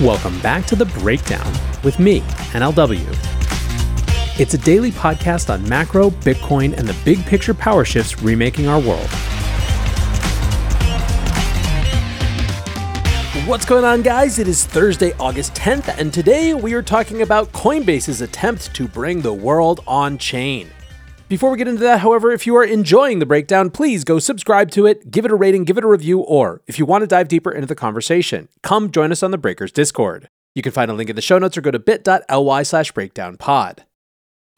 Welcome back to The Breakdown with me, NLW. It's a daily podcast on macro, Bitcoin, and the big picture power shifts remaking our world. What's going on, guys? It is Thursday, August 10th, and today we are talking about Coinbase's attempt to bring the world on chain. Before we get into that, however, if you are enjoying the breakdown, please go subscribe to it, give it a rating, give it a review, or if you want to dive deeper into the conversation, come join us on the Breakers Discord. You can find a link in the show notes or go to bit.ly slash breakdownpod.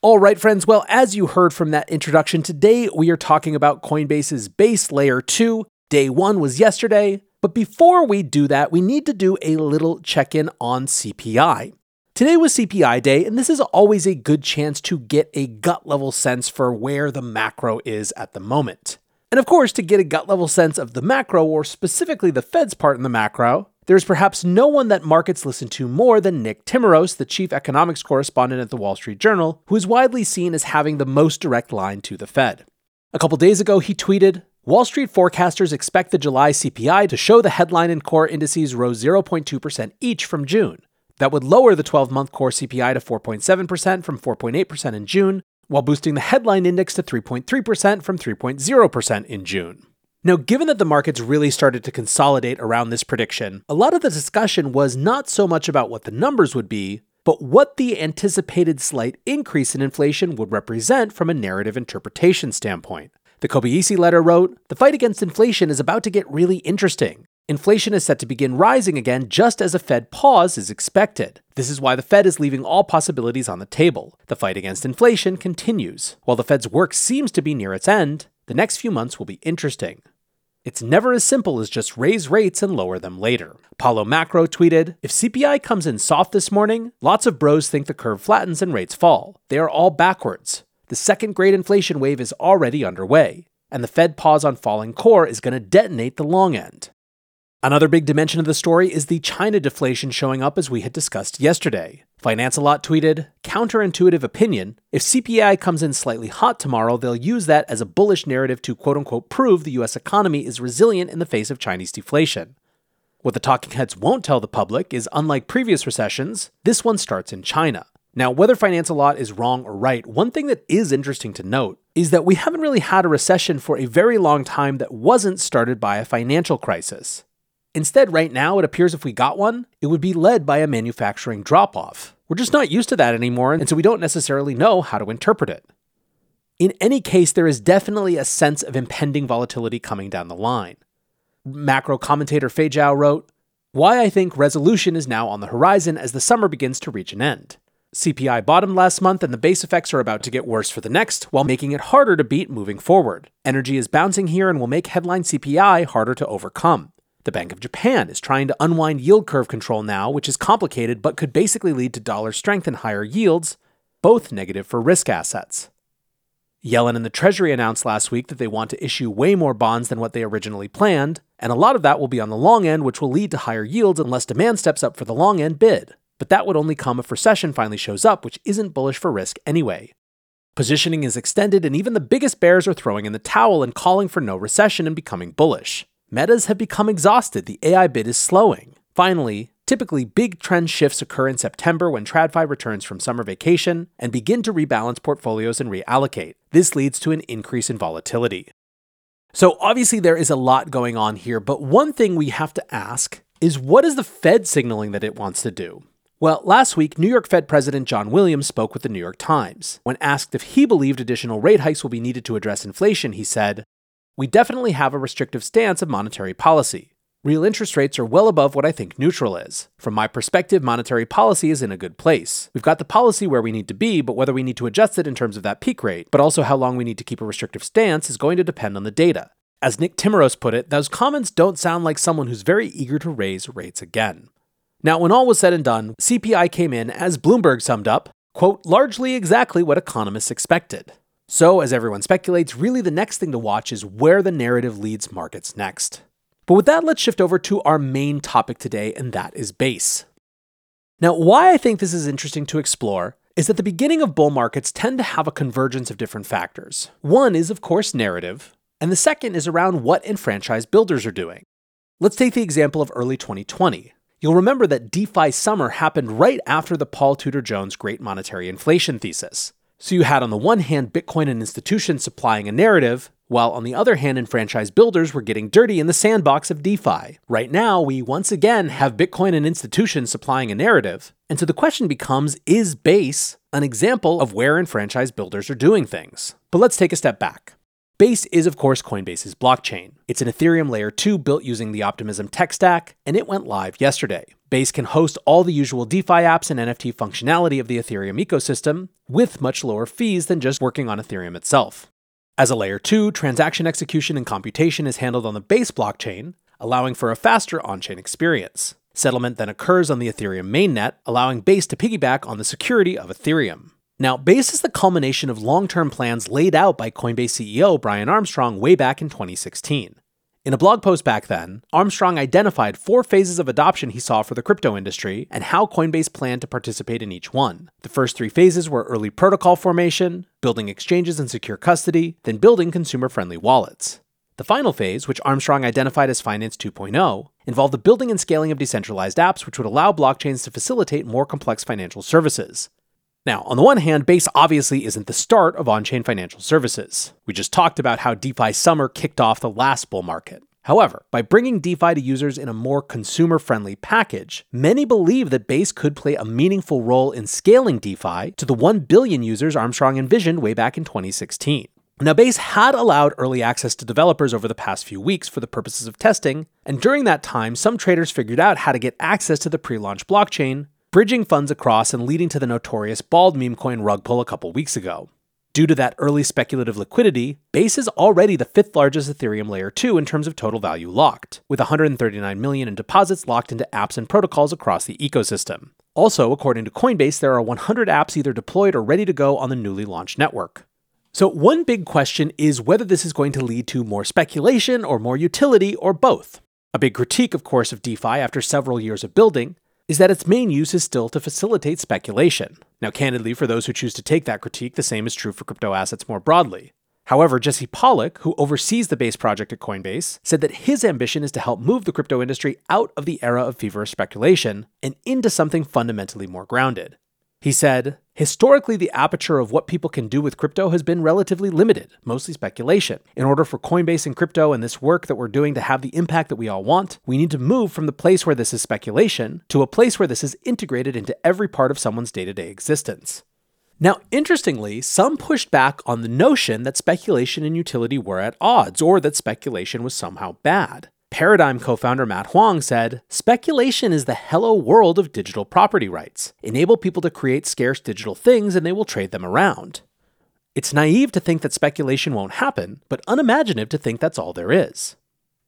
All right, friends. Well, as you heard from that introduction, today we are talking about Coinbase's base layer 2. Day 1 was yesterday. But before we do that, we need to do a little check in on CPI. Today was CPI day, and this is always a good chance to get a gut level sense for where the macro is at the moment. And of course, to get a gut level sense of the macro, or specifically the Fed's part in the macro, there's perhaps no one that markets listen to more than Nick Timiraos, the chief economics correspondent at the Wall Street Journal, who is widely seen as having the most direct line to the Fed. A couple days ago, he tweeted Wall Street forecasters expect the July CPI to show the headline and core indices rose 0.2% each from June. That would lower the 12 month core CPI to 4.7% from 4.8% in June, while boosting the headline index to 3.3% from 3.0% in June. Now, given that the markets really started to consolidate around this prediction, a lot of the discussion was not so much about what the numbers would be, but what the anticipated slight increase in inflation would represent from a narrative interpretation standpoint. The Kobeissi letter wrote The fight against inflation is about to get really interesting. Inflation is set to begin rising again just as a Fed pause is expected. This is why the Fed is leaving all possibilities on the table. The fight against inflation continues. While the Fed's work seems to be near its end, the next few months will be interesting. It's never as simple as just raise rates and lower them later. Apollo Macro tweeted If CPI comes in soft this morning, lots of bros think the curve flattens and rates fall. They are all backwards. The second great inflation wave is already underway, and the Fed pause on falling core is going to detonate the long end. Another big dimension of the story is the China deflation showing up as we had discussed yesterday. Finance a Lot tweeted, counterintuitive opinion, if CPI comes in slightly hot tomorrow, they'll use that as a bullish narrative to quote unquote prove the US economy is resilient in the face of Chinese deflation. What the talking heads won't tell the public is unlike previous recessions, this one starts in China. Now, whether Finance a Lot is wrong or right, one thing that is interesting to note is that we haven't really had a recession for a very long time that wasn't started by a financial crisis. Instead, right now, it appears if we got one, it would be led by a manufacturing drop off. We're just not used to that anymore, and so we don't necessarily know how to interpret it. In any case, there is definitely a sense of impending volatility coming down the line. Macro commentator Fei Zhao wrote, Why I think resolution is now on the horizon as the summer begins to reach an end. CPI bottomed last month, and the base effects are about to get worse for the next, while making it harder to beat moving forward. Energy is bouncing here and will make headline CPI harder to overcome. The Bank of Japan is trying to unwind yield curve control now, which is complicated but could basically lead to dollar strength and higher yields, both negative for risk assets. Yellen and the Treasury announced last week that they want to issue way more bonds than what they originally planned, and a lot of that will be on the long end, which will lead to higher yields unless demand steps up for the long end bid. But that would only come if recession finally shows up, which isn't bullish for risk anyway. Positioning is extended, and even the biggest bears are throwing in the towel and calling for no recession and becoming bullish. Metas have become exhausted, the AI bid is slowing. Finally, typically big trend shifts occur in September when TradFi returns from summer vacation and begin to rebalance portfolios and reallocate. This leads to an increase in volatility. So, obviously, there is a lot going on here, but one thing we have to ask is what is the Fed signaling that it wants to do? Well, last week, New York Fed President John Williams spoke with the New York Times. When asked if he believed additional rate hikes will be needed to address inflation, he said, we definitely have a restrictive stance of monetary policy. Real interest rates are well above what I think neutral is. From my perspective, monetary policy is in a good place. We've got the policy where we need to be, but whether we need to adjust it in terms of that peak rate, but also how long we need to keep a restrictive stance, is going to depend on the data. As Nick Timiraos put it, those comments don't sound like someone who's very eager to raise rates again. Now, when all was said and done, CPI came in, as Bloomberg summed up, quote, largely exactly what economists expected. So, as everyone speculates, really the next thing to watch is where the narrative leads markets next. But with that, let's shift over to our main topic today, and that is base. Now, why I think this is interesting to explore is that the beginning of bull markets tend to have a convergence of different factors. One is, of course, narrative, and the second is around what enfranchised builders are doing. Let's take the example of early 2020. You'll remember that DeFi summer happened right after the Paul Tudor Jones Great Monetary Inflation thesis. So you had on the one hand Bitcoin and institutions supplying a narrative, while on the other hand, enfranchised builders were getting dirty in the sandbox of DeFi. Right now, we once again have Bitcoin and institutions supplying a narrative, and so the question becomes is Base an example of where enfranchised builders are doing things? But let's take a step back. Base is, of course, Coinbase's blockchain. It's an Ethereum Layer 2 built using the Optimism tech stack, and it went live yesterday. Base can host all the usual DeFi apps and NFT functionality of the Ethereum ecosystem, with much lower fees than just working on Ethereum itself. As a Layer 2, transaction execution and computation is handled on the Base blockchain, allowing for a faster on chain experience. Settlement then occurs on the Ethereum mainnet, allowing Base to piggyback on the security of Ethereum. Now, Base is the culmination of long term plans laid out by Coinbase CEO Brian Armstrong way back in 2016. In a blog post back then, Armstrong identified four phases of adoption he saw for the crypto industry and how Coinbase planned to participate in each one. The first three phases were early protocol formation, building exchanges and secure custody, then building consumer friendly wallets. The final phase, which Armstrong identified as Finance 2.0, involved the building and scaling of decentralized apps which would allow blockchains to facilitate more complex financial services. Now, on the one hand, Base obviously isn't the start of on chain financial services. We just talked about how DeFi summer kicked off the last bull market. However, by bringing DeFi to users in a more consumer friendly package, many believe that Base could play a meaningful role in scaling DeFi to the 1 billion users Armstrong envisioned way back in 2016. Now, Base had allowed early access to developers over the past few weeks for the purposes of testing, and during that time, some traders figured out how to get access to the pre launch blockchain bridging funds across and leading to the notorious bald meme coin rug pull a couple weeks ago. Due to that early speculative liquidity, Base is already the fifth largest Ethereum layer 2 in terms of total value locked, with 139 million in deposits locked into apps and protocols across the ecosystem. Also, according to Coinbase, there are 100 apps either deployed or ready to go on the newly launched network. So, one big question is whether this is going to lead to more speculation or more utility or both. A big critique, of course, of DeFi after several years of building is that its main use is still to facilitate speculation. Now, candidly, for those who choose to take that critique, the same is true for crypto assets more broadly. However, Jesse Pollak, who oversees the Base project at Coinbase, said that his ambition is to help move the crypto industry out of the era of feverish speculation and into something fundamentally more grounded. He said, Historically, the aperture of what people can do with crypto has been relatively limited, mostly speculation. In order for Coinbase and crypto and this work that we're doing to have the impact that we all want, we need to move from the place where this is speculation to a place where this is integrated into every part of someone's day to day existence. Now, interestingly, some pushed back on the notion that speculation and utility were at odds or that speculation was somehow bad. Paradigm co founder Matt Huang said Speculation is the hello world of digital property rights. Enable people to create scarce digital things and they will trade them around. It's naive to think that speculation won't happen, but unimaginative to think that's all there is.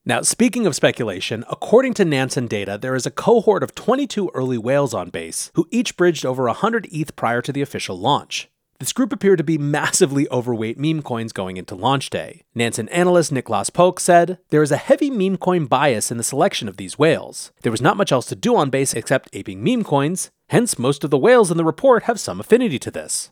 Now, speaking of speculation, according to Nansen data, there is a cohort of 22 early whales on base who each bridged over 100 ETH prior to the official launch. This group appeared to be massively overweight meme coins going into launch day. Nansen analyst Niklas Polk said, There is a heavy meme coin bias in the selection of these whales. There was not much else to do on base except aping meme coins, hence, most of the whales in the report have some affinity to this.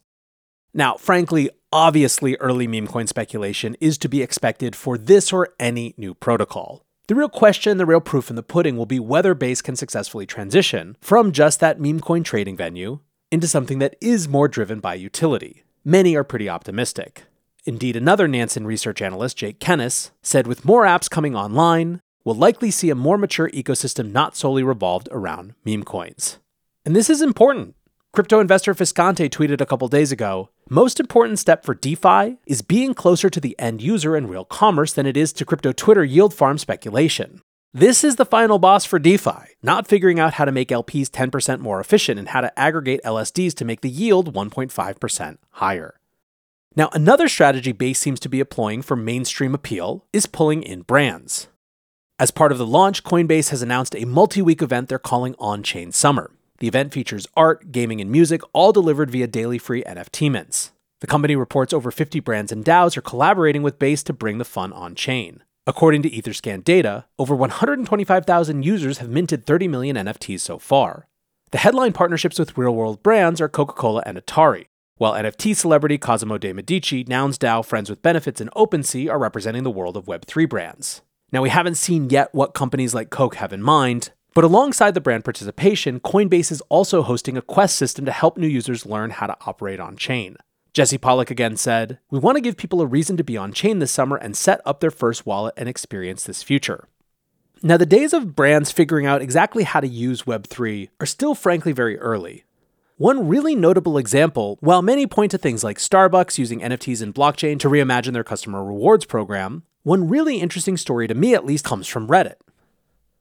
Now, frankly, obviously, early meme coin speculation is to be expected for this or any new protocol. The real question, the real proof in the pudding will be whether Base can successfully transition from just that meme coin trading venue into something that is more driven by utility. Many are pretty optimistic. Indeed, another Nansen research analyst, Jake Kennis, said with more apps coming online, we'll likely see a more mature ecosystem not solely revolved around meme coins. And this is important. Crypto investor Fiscante tweeted a couple days ago Most important step for DeFi is being closer to the end user and real commerce than it is to crypto Twitter yield farm speculation. This is the final boss for DeFi, not figuring out how to make LPs 10% more efficient and how to aggregate LSDs to make the yield 1.5% higher. Now, another strategy Base seems to be employing for mainstream appeal is pulling in brands. As part of the launch, Coinbase has announced a multi week event they're calling On Chain Summer. The event features art, gaming, and music, all delivered via daily free NFT mints. The company reports over 50 brands and DAOs are collaborating with Base to bring the fun on chain. According to Etherscan data, over 125,000 users have minted 30 million NFTs so far. The headline partnerships with real world brands are Coca Cola and Atari, while NFT celebrity Cosimo de Medici, Nouns DAO, Friends with Benefits, and OpenSea are representing the world of Web3 brands. Now, we haven't seen yet what companies like Coke have in mind, But alongside the brand participation, Coinbase is also hosting a quest system to help new users learn how to operate on chain. Jesse Pollak again said, We want to give people a reason to be on chain this summer and set up their first wallet and experience this future. Now, the days of brands figuring out exactly how to use Web3 are still frankly very early. One really notable example, while many point to things like Starbucks using NFTs and blockchain to reimagine their customer rewards program, one really interesting story to me at least comes from Reddit.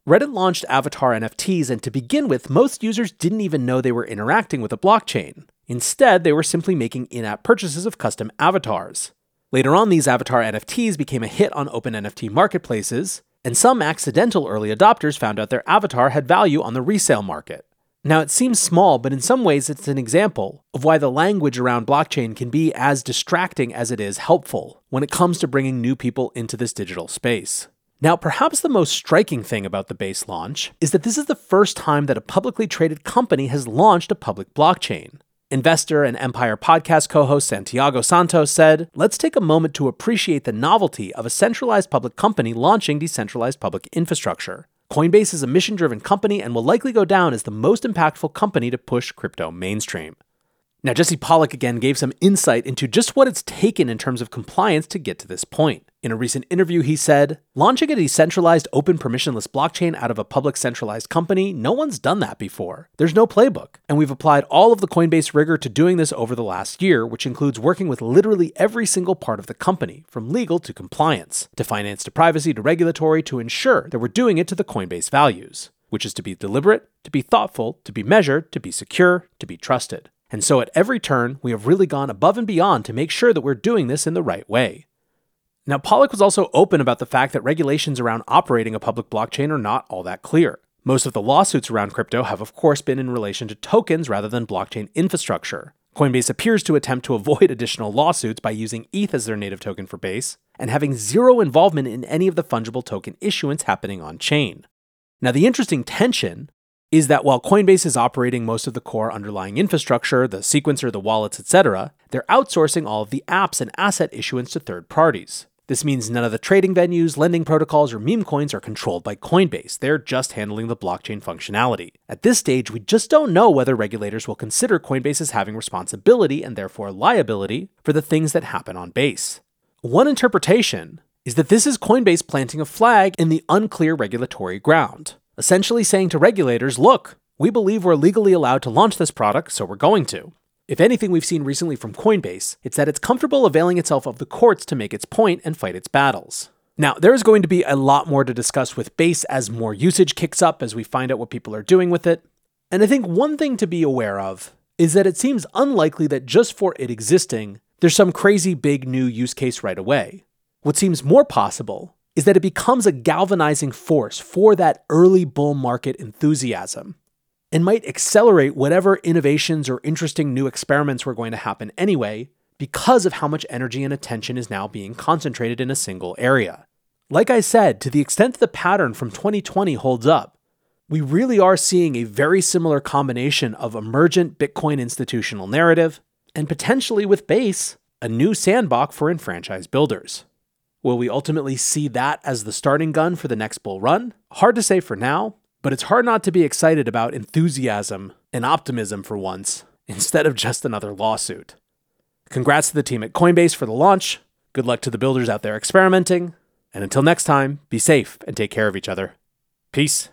Reddit launched avatar NFTs, and to begin with, most users didn't even know they were interacting with a blockchain. Instead, they were simply making in app purchases of custom avatars. Later on, these avatar NFTs became a hit on open NFT marketplaces, and some accidental early adopters found out their avatar had value on the resale market. Now, it seems small, but in some ways, it's an example of why the language around blockchain can be as distracting as it is helpful when it comes to bringing new people into this digital space. Now, perhaps the most striking thing about the base launch is that this is the first time that a publicly traded company has launched a public blockchain. Investor and Empire podcast co host Santiago Santos said, Let's take a moment to appreciate the novelty of a centralized public company launching decentralized public infrastructure. Coinbase is a mission driven company and will likely go down as the most impactful company to push crypto mainstream. Now, Jesse Pollak again gave some insight into just what it's taken in terms of compliance to get to this point. In a recent interview, he said, Launching a decentralized, open, permissionless blockchain out of a public centralized company, no one's done that before. There's no playbook. And we've applied all of the Coinbase rigor to doing this over the last year, which includes working with literally every single part of the company, from legal to compliance, to finance to privacy to regulatory, to ensure that we're doing it to the Coinbase values, which is to be deliberate, to be thoughtful, to be measured, to be secure, to be trusted. And so at every turn, we have really gone above and beyond to make sure that we're doing this in the right way. Now, Pollak was also open about the fact that regulations around operating a public blockchain are not all that clear. Most of the lawsuits around crypto have, of course, been in relation to tokens rather than blockchain infrastructure. Coinbase appears to attempt to avoid additional lawsuits by using ETH as their native token for Base and having zero involvement in any of the fungible token issuance happening on chain. Now, the interesting tension is that while Coinbase is operating most of the core underlying infrastructure, the sequencer, the wallets, etc., they're outsourcing all of the apps and asset issuance to third parties. This means none of the trading venues, lending protocols, or meme coins are controlled by Coinbase. They're just handling the blockchain functionality. At this stage, we just don't know whether regulators will consider Coinbase as having responsibility and therefore liability for the things that happen on Base. One interpretation is that this is Coinbase planting a flag in the unclear regulatory ground essentially saying to regulators, look, we believe we're legally allowed to launch this product, so we're going to. If anything we've seen recently from Coinbase, it's that it's comfortable availing itself of the courts to make its point and fight its battles. Now, there is going to be a lot more to discuss with Base as more usage kicks up as we find out what people are doing with it. And I think one thing to be aware of is that it seems unlikely that just for it existing, there's some crazy big new use case right away. What seems more possible is that it becomes a galvanizing force for that early bull market enthusiasm and might accelerate whatever innovations or interesting new experiments were going to happen anyway because of how much energy and attention is now being concentrated in a single area. Like I said, to the extent the pattern from 2020 holds up, we really are seeing a very similar combination of emergent Bitcoin institutional narrative and potentially with Base, a new sandbox for enfranchised builders. Will we ultimately see that as the starting gun for the next bull run? Hard to say for now, but it's hard not to be excited about enthusiasm and optimism for once, instead of just another lawsuit. Congrats to the team at Coinbase for the launch. Good luck to the builders out there experimenting. And until next time, be safe and take care of each other. Peace.